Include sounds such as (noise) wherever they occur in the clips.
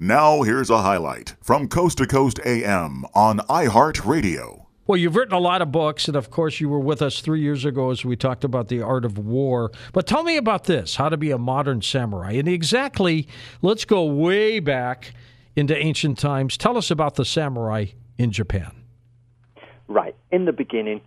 Now, here's a highlight from Coast to Coast AM on iHeartRadio. Well, you've written a lot of books, and of course, you were with us three years ago as we talked about the art of war. But tell me about this how to be a modern samurai. And exactly, let's go way back into ancient times. Tell us about the samurai in Japan. Right. In the beginning,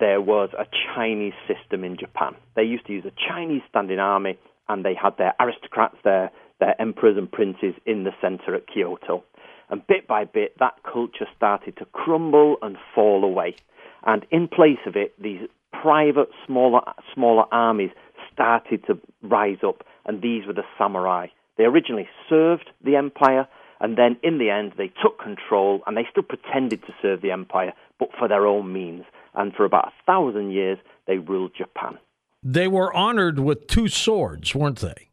there was a Chinese system in Japan. They used to use a Chinese standing army, and they had their aristocrats, their, their emperors and princes in the center at Kyoto. And bit by bit, that culture started to crumble and fall away. And in place of it, these private, smaller, smaller armies started to rise up, and these were the samurai. They originally served the empire, and then in the end, they took control, and they still pretended to serve the empire, but for their own means. And for about a thousand years, they ruled Japan. They were honored with two swords, weren't they?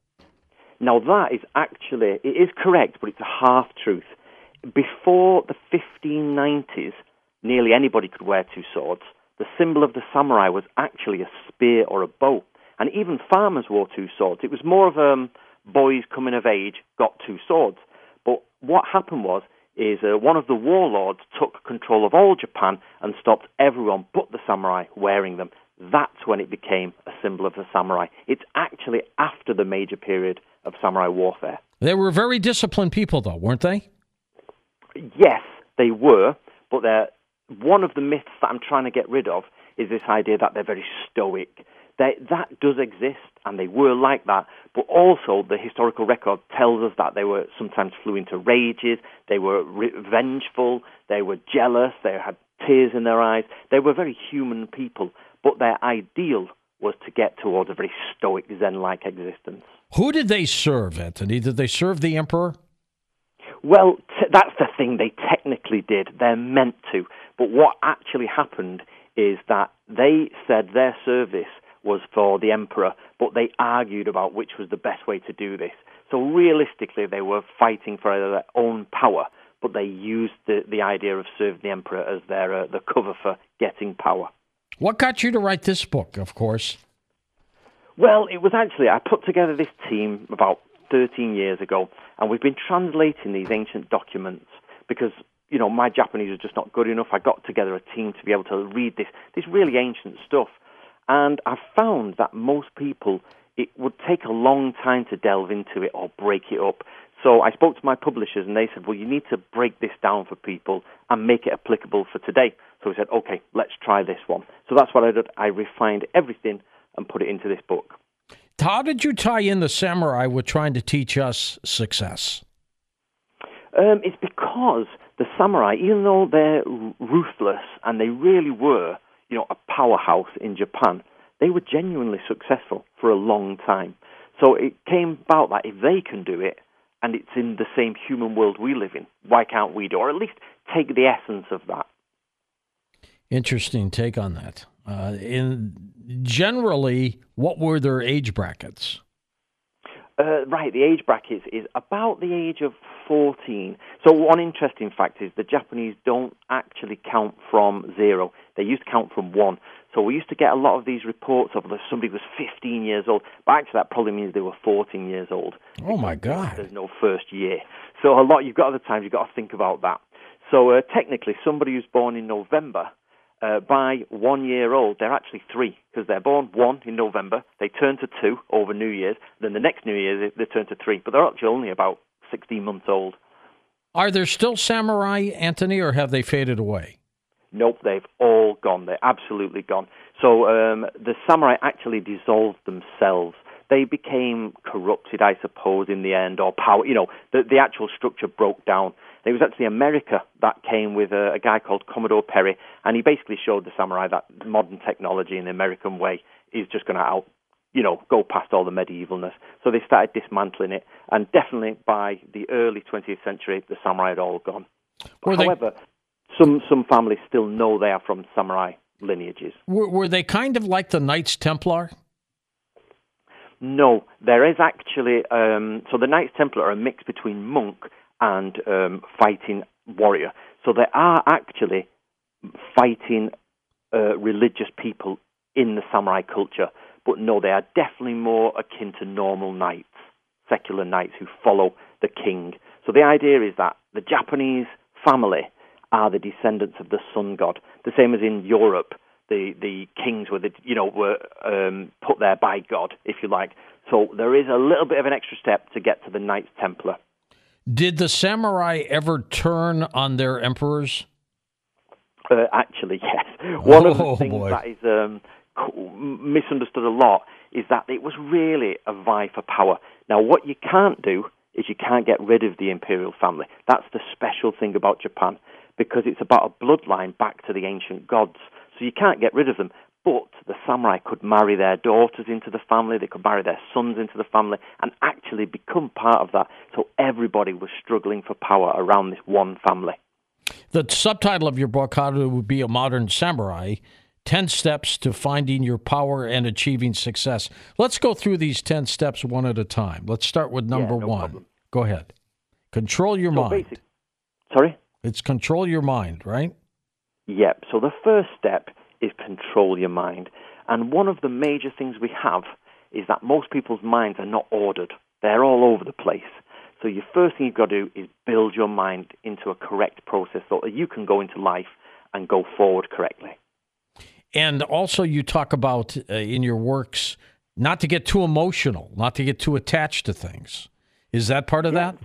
Now, that is actually, it is correct, but it's a half truth before the 1590s, nearly anybody could wear two swords. The symbol of the samurai was actually a spear or a bow. And even farmers wore two swords. It was more of um, boys coming of age got two swords. But what happened was, is uh, one of the warlords took control of all Japan and stopped everyone but the samurai wearing them. That's when it became a symbol of the samurai. It's actually after the major period of samurai warfare. They were very disciplined people, though, weren't they? yes, they were, but they're, one of the myths that I'm trying to get rid of is this idea that they're very stoic. They, that does exist, and they were like that, but also the historical record tells us that they were sometimes flew into rages, they were revengeful, they were jealous, they had tears in their eyes. They were very human people, but their ideal was to get towards a very stoic Zen like existence. Who did they serve, Antony? Did they serve the emperor? Well, t- that's the thing. They technically did. They're meant to. But what actually happened is that they said their service was for the emperor, but they argued about which was the best way to do this. So realistically, they were fighting for their own power, but they used the, the idea of serving the emperor as their uh, the cover for getting power. What got you to write this book? Of course. Well, it was actually I put together this team about 13 years ago, and we've been translating these ancient documents because you know my Japanese is just not good enough. I got together a team to be able to read this this really ancient stuff, and I've found that most people it would take a long time to delve into it or break it up. So I spoke to my publishers and they said, well, you need to break this down for people and make it applicable for today. So we said, okay, let's try this one. So that's what I did. I refined everything and put it into this book. How did you tie in the samurai with trying to teach us success? Um, it's because the samurai, even though they're ruthless and they really were, you know, a powerhouse in Japan, they were genuinely successful for a long time. So it came about that if they can do it, and it's in the same human world we live in, why can't we do, or at least take the essence of that? Interesting take on that. Uh, in generally, what were their age brackets? Uh, right, the age brackets is about the age of 14. So, one interesting fact is the Japanese don't actually count from zero. They used to count from one. So, we used to get a lot of these reports of somebody was 15 years old, but actually, that probably means they were 14 years old. Oh, my God. There's no first year. So, a lot, you've got other times, you've got to think about that. So, uh, technically, somebody who's born in November uh, by one year old, they're actually three because they're born one in November. They turn to two over New Year's. Then the next New Year, they, they turn to three. But they're actually only about 16 months old. Are there still samurai, Antony, or have they faded away? Nope, they've all gone. They're absolutely gone. So um, the samurai actually dissolved themselves. They became corrupted, I suppose, in the end, or power. You know, the, the actual structure broke down. It was actually America that came with a, a guy called Commodore Perry, and he basically showed the samurai that modern technology in the American way is just going to out, you know, go past all the medievalness. So they started dismantling it, and definitely by the early 20th century, the samurai had all gone. However, they... some some families still know they are from samurai lineages. Were, were they kind of like the Knights Templar? No, there is actually. Um, so the Knights Templar are a mix between monk and um, fighting warrior. So there are actually fighting uh, religious people in the samurai culture, but no, they are definitely more akin to normal knights, secular knights who follow the king. So the idea is that the Japanese family are the descendants of the sun god, the same as in Europe. The, the kings were the, you know were um, put there by God, if you like. So there is a little bit of an extra step to get to the Knights Templar. Did the samurai ever turn on their emperors? Uh, actually, (laughs) yes. One oh, of the things boy. that is um, misunderstood a lot is that it was really a vie for power. Now, what you can't do is you can't get rid of the imperial family. That's the special thing about Japan because it's about a bloodline back to the ancient gods. So you can't get rid of them. But the samurai could marry their daughters into the family, they could marry their sons into the family, and actually become part of that. So everybody was struggling for power around this one family. The subtitle of your book, How to Be a Modern Samurai 10 Steps to Finding Your Power and Achieving Success. Let's go through these 10 steps one at a time. Let's start with number no one. problem. Go ahead. Control your So mind. basic- Sorry? It's control your mind, right? Yep. So the first step is control your mind. And one of the major things we have is that most people's minds are not ordered. They're all over the place. So your first thing you've got to do is build your mind into a correct process so that you can go into life and go forward correctly. And also, you talk about uh, in your works not to get too emotional, not to get too attached to things. Is that part of that?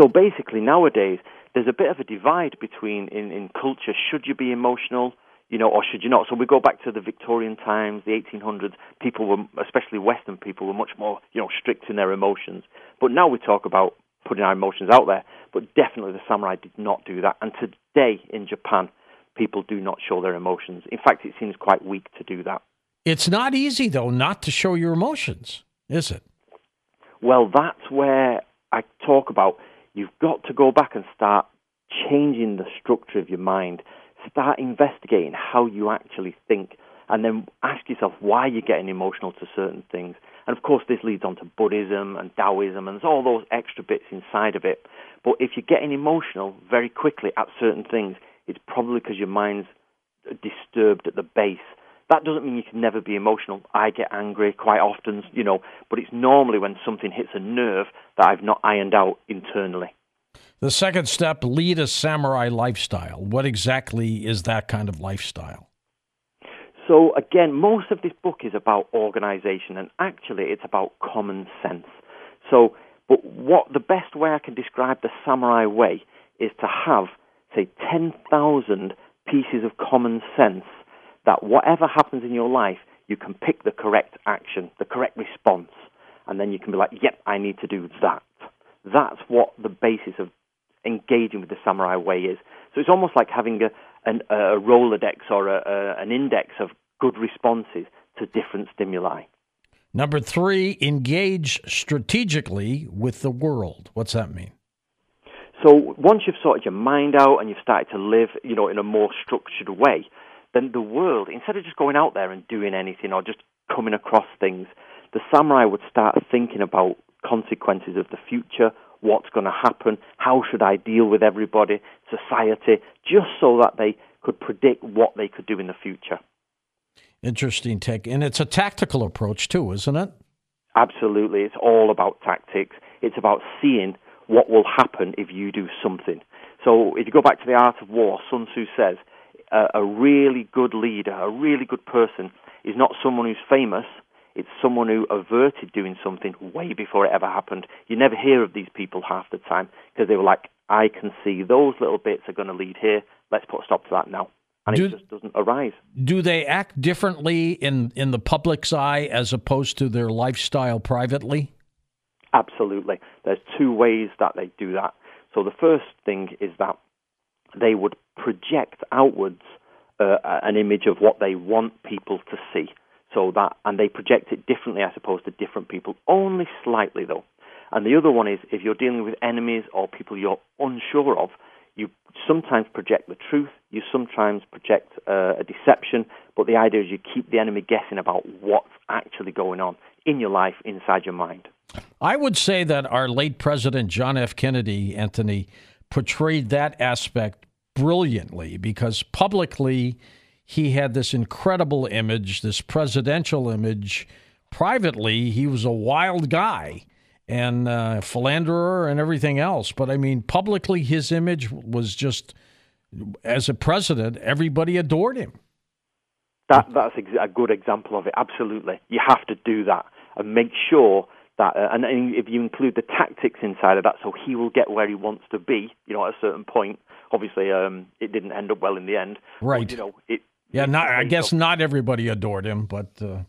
So basically, nowadays, there's a bit of a divide between in, in culture. Should you be emotional, you know, or should you not? So we go back to the Victorian times, the 1800s. People were, especially Western people, were much more, you know, strict in their emotions. But now we talk about putting our emotions out there. But definitely, the samurai did not do that. And today in Japan, people do not show their emotions. In fact, it seems quite weak to do that. It's not easy, though, not to show your emotions, is it? Well, that's where I talk about you've got to go back and start changing the structure of your mind. Start investigating how you actually think, and then ask yourself why you're getting emotional to certain things. And of course, this leads on to Buddhism and Taoism, and there's all those extra bits inside of it. But if you're getting emotional very quickly at certain things, it's probably because your mind's disturbed at the base. That doesn't mean you can never be emotional. I get angry quite often, you know, but it's normally when something hits a nerve that I've not ironed out internally. The second step lead a samurai lifestyle. What exactly is that kind of lifestyle? So again, most of this book is about organization and actually it's about common sense. So, but what the best way I can describe the samurai way is to have, say, 10,000 pieces of common sense that whatever happens in your life, you can pick the correct action, the correct response, and then you can be like, yep, I need to do that. That's what the basis of engaging with the samurai way is. So it's almost like having a, an, a Rolodex or a, a, an index of good responses to different stimuli. Number three, engage strategically with the world. What's that mean? So once you've sorted your mind out and you've started to live, you know, in a more structured way, then the world, instead of just going out there and doing anything or just coming across things, the samurai would start thinking about consequences of the future, what's going to happen, how should I deal with everybody, society, just so that they could predict what they could do in the future. Interesting take. And it's a tactical approach, too, isn't it? Absolutely. It's all about tactics. It's about seeing what will happen if you do something. So if you go back to the art of war, Sun Tzu says uh, a really good leader, a really good person, is not someone who's famous. It's someone who averted doing something way before it ever happened. You never hear of these people half the time because they were like, I can see those little bits are going to lead here. Let's put a stop to that now. And Do- it just doesn't arise. Do they act differently in, in the public's eye as opposed to their lifestyle privately? Absolutely. There's two ways that they do that. So the first thing is that they would project outwards uh, an image of what they want people to see. So that, and they project it differently, I suppose, to different people, only slightly though. And the other one is if you're dealing with enemies or people you're unsure of, you sometimes project the truth, you sometimes project uh, a deception, but the idea is you keep the enemy guessing about what's actually going on in your life, inside your mind. I would say that our late president, John F. Kennedy, Antony, portrayed that aspect brilliantly because publicly he had this incredible image, this presidential image. Privately, he was a wild guy. and uh, philanderer and everything else. But I mean, publicly, his image was just as a president, everybody adored him. That that's a good example of it. Absolutely, you have to do that and make sure that, uh, and, and if you include the tactics inside of that, so he will get where he wants to be. You know, at a certain point. Obviously, um, it didn't end up well in the end. Right. But, you know, it. Yeah, not, I guess not everybody adored him, but. Uh...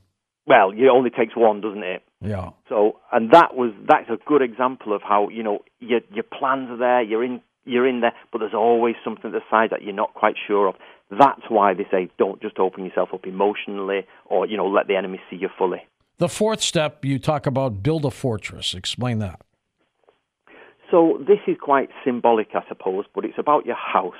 Well, it only takes one, doesn't it? Yeah. So, and that was that's a good example of how you know your your plans are there, you're in you're in there, but there's always something at the side that you're not quite sure of. That's why they say don't just open yourself up emotionally, or you know let the enemy see you fully. The fourth step you talk about build a fortress. Explain that. So this is quite symbolic, I suppose, but it's about your house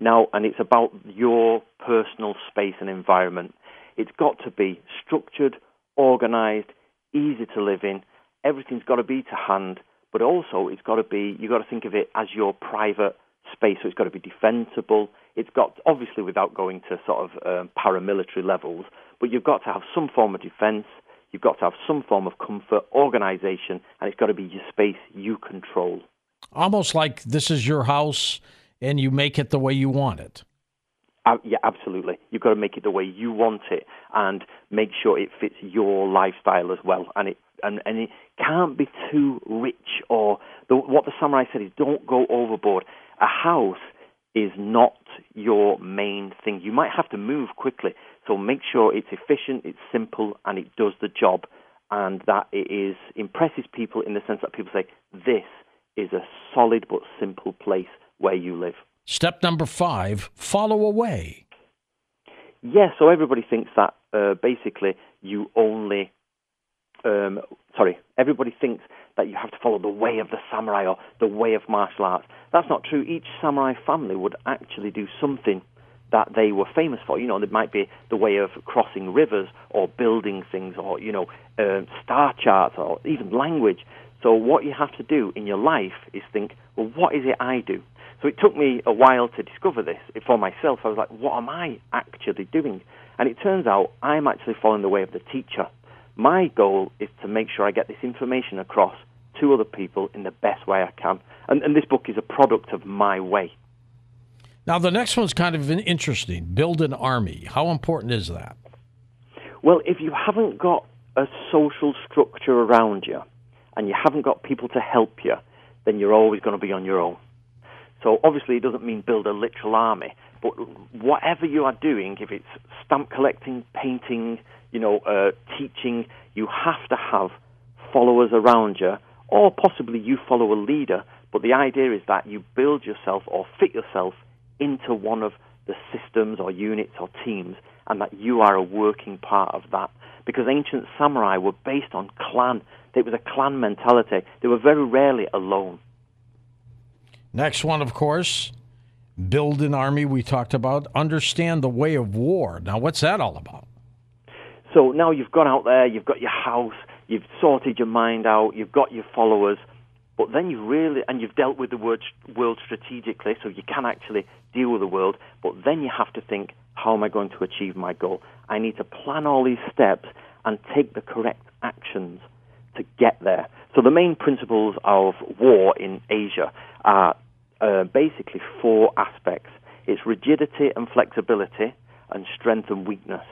now, and it's about your personal space and environment. It's got to be structured, organized, easy to live in. Everything's got to be to hand, but also it's got to be, you've got to think of it as your private space, so it's got to be defensible. It's got, obviously, without going to sort of um, paramilitary levels, but you've got to have some form of defense. You've got to have some form of comfort, organization, and it's got to be your space you control. Almost like this is your house and you make it the way you want it. Uh, yeah, absolutely. You've got to make it the way you want it and make sure it fits your lifestyle as well. And it and, and it can't be too rich or the, what the samurai said is don't go overboard. A house is not your main thing. You might have to move quickly, so make sure it's efficient, it's simple, and it does the job, and that it is impresses people in the sense that people say this is a solid but simple place where you live. Step number five: follow away. Yeah, so everybody thinks that uh, basically you only um, sorry, everybody thinks that you have to follow the way of the samurai or the way of martial arts. That's not true. Each samurai family would actually do something that they were famous for. You know, it might be the way of crossing rivers or building things or, you know, uh, star charts or even language. So what you have to do in your life is think, well, what is it I do? So it took me a while to discover this for myself. I was like, what am I actually doing? And it turns out I'm actually following the way of the teacher. My goal is to make sure I get this information across to other people in the best way I can. And, and this book is a product of my way. Now, the next one's kind of interesting build an army. How important is that? Well, if you haven't got a social structure around you and you haven't got people to help you, then you're always going to be on your own. So, obviously, it doesn't mean build a literal army, but whatever you are doing, if it's stamp collecting, painting, you know, uh, teaching, you have to have followers around you, or possibly you follow a leader. But the idea is that you build yourself or fit yourself into one of the systems or units or teams, and that you are a working part of that. Because ancient samurai were based on clan. It was a clan mentality. They were very rarely alone. Next one, of course, build an army we talked about. Understand the way of war. Now, what's that all about? So now you've gone out there, you've got your house, you've sorted your mind out, you've got your followers, but then you really, and you've dealt with the world, world strategically, so you can actually deal with the world, but then you have to think, how am I going to achieve my goal? I need to plan all these steps and take the correct actions to get there. So the main principles of war in Asia are uh, basically four aspects. It's rigidity and flexibility, and strength and weakness.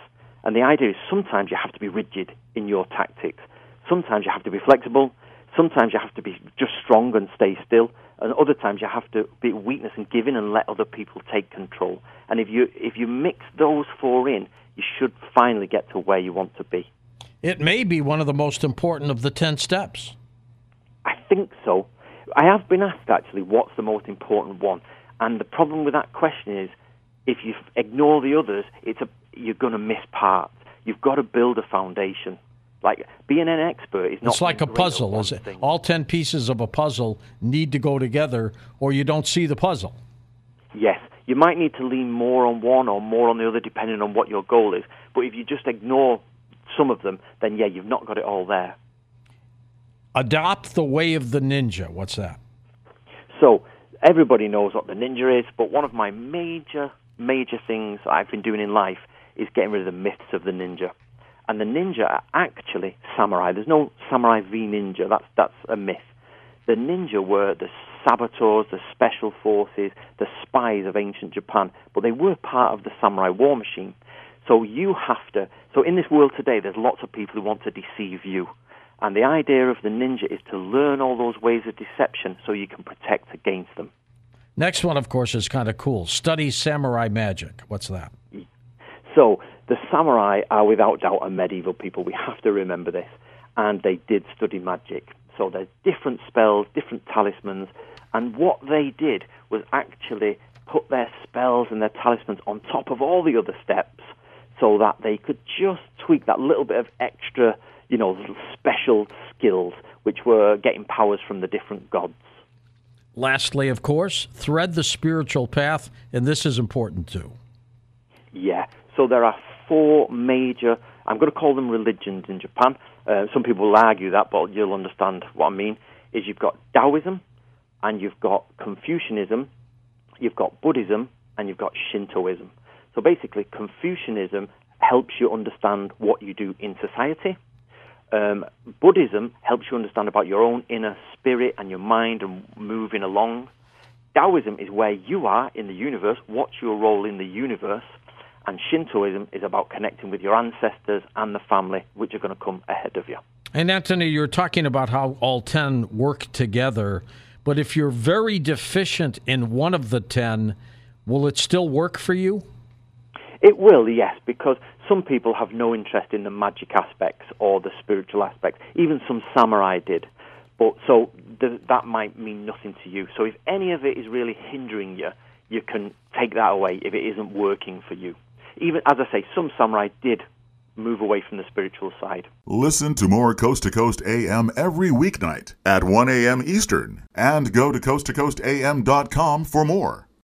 And the idea is sometimes you have to be rigid in your tactics. Sometimes you have to be flexible. Sometimes you have to be just strong and stay still. And other times you have to be weakness and give in and let other people take control. And if you if you mix those four in, you should finally get to where you want to be. It may be one of the most important of the 10 steps. I think so. I have been asked actually what's the most important one. And the problem with that question is if you ignore the others, it's a, you're going to miss parts. You've got to build a foundation. Like being an expert is not. It's like a puzzle, is it? Thing. All ten pieces of a puzzle need to go together, or you don't see the puzzle. Yes, you might need to lean more on one or more on the other, depending on what your goal is. But if you just ignore some of them, then yeah, you've not got it all there. Adopt the way of the ninja. What's that? So everybody knows what the ninja is, but one of my major major things I've been doing in life is getting rid of the myths of the ninja. And the ninja are actually samurai. There's no samurai v ninja. That's that's a myth. The ninja were the saboteurs, the special forces, the spies of ancient Japan, but they were part of the samurai war machine. So you have to. So in this world today, there's lots of people who want to deceive you. And the idea of the ninja is to learn all those ways of deception so you can protect against them. Next one, of course, is kind of cool. Study samurai magic. What's that? So the samurai are without doubt a medieval people. We have to remember this. And they did study magic. So there's different spells, different talismans. And what they did was actually put their spells and their talismans on top of all the other steps so that they could just tweak that little bit of extra you know, special skills which were getting powers from the different gods. Lastly, of course, thread the spiritual path, and this is important too. Yeah. So there are four major, I'm going to call them religions in Japan. Uh, some people will argue that, but you'll understand what I mean. Is you've got Taoism, and you've got Confucianism, you've got Buddhism, and you've got Shintoism. So basically, Confucianism helps you understand what you do in society. Um, Buddhism helps you understand about your own inner spirit and your mind and moving along. Taoism is where you are in the universe, what's your role in the universe. And Shintoism is about connecting with your ancestors and the family, which are going to come ahead of you. And Antony, you're talking about how all 10 work together. But if you're very deficient in one of the 10, will it still work for you? It will, yes, because some people have no interest in the magic aspects or the spiritual aspects. Even some samurai did. But so th- that might mean nothing to you. So if any of it is really hindering you, you can take that away if it isn't working for you. Even as I say, some samurai did move away from the spiritual side. Listen to more Coast to Coast AM every weeknight at 1 a.m. Eastern and go to coasttocoastam.com for more.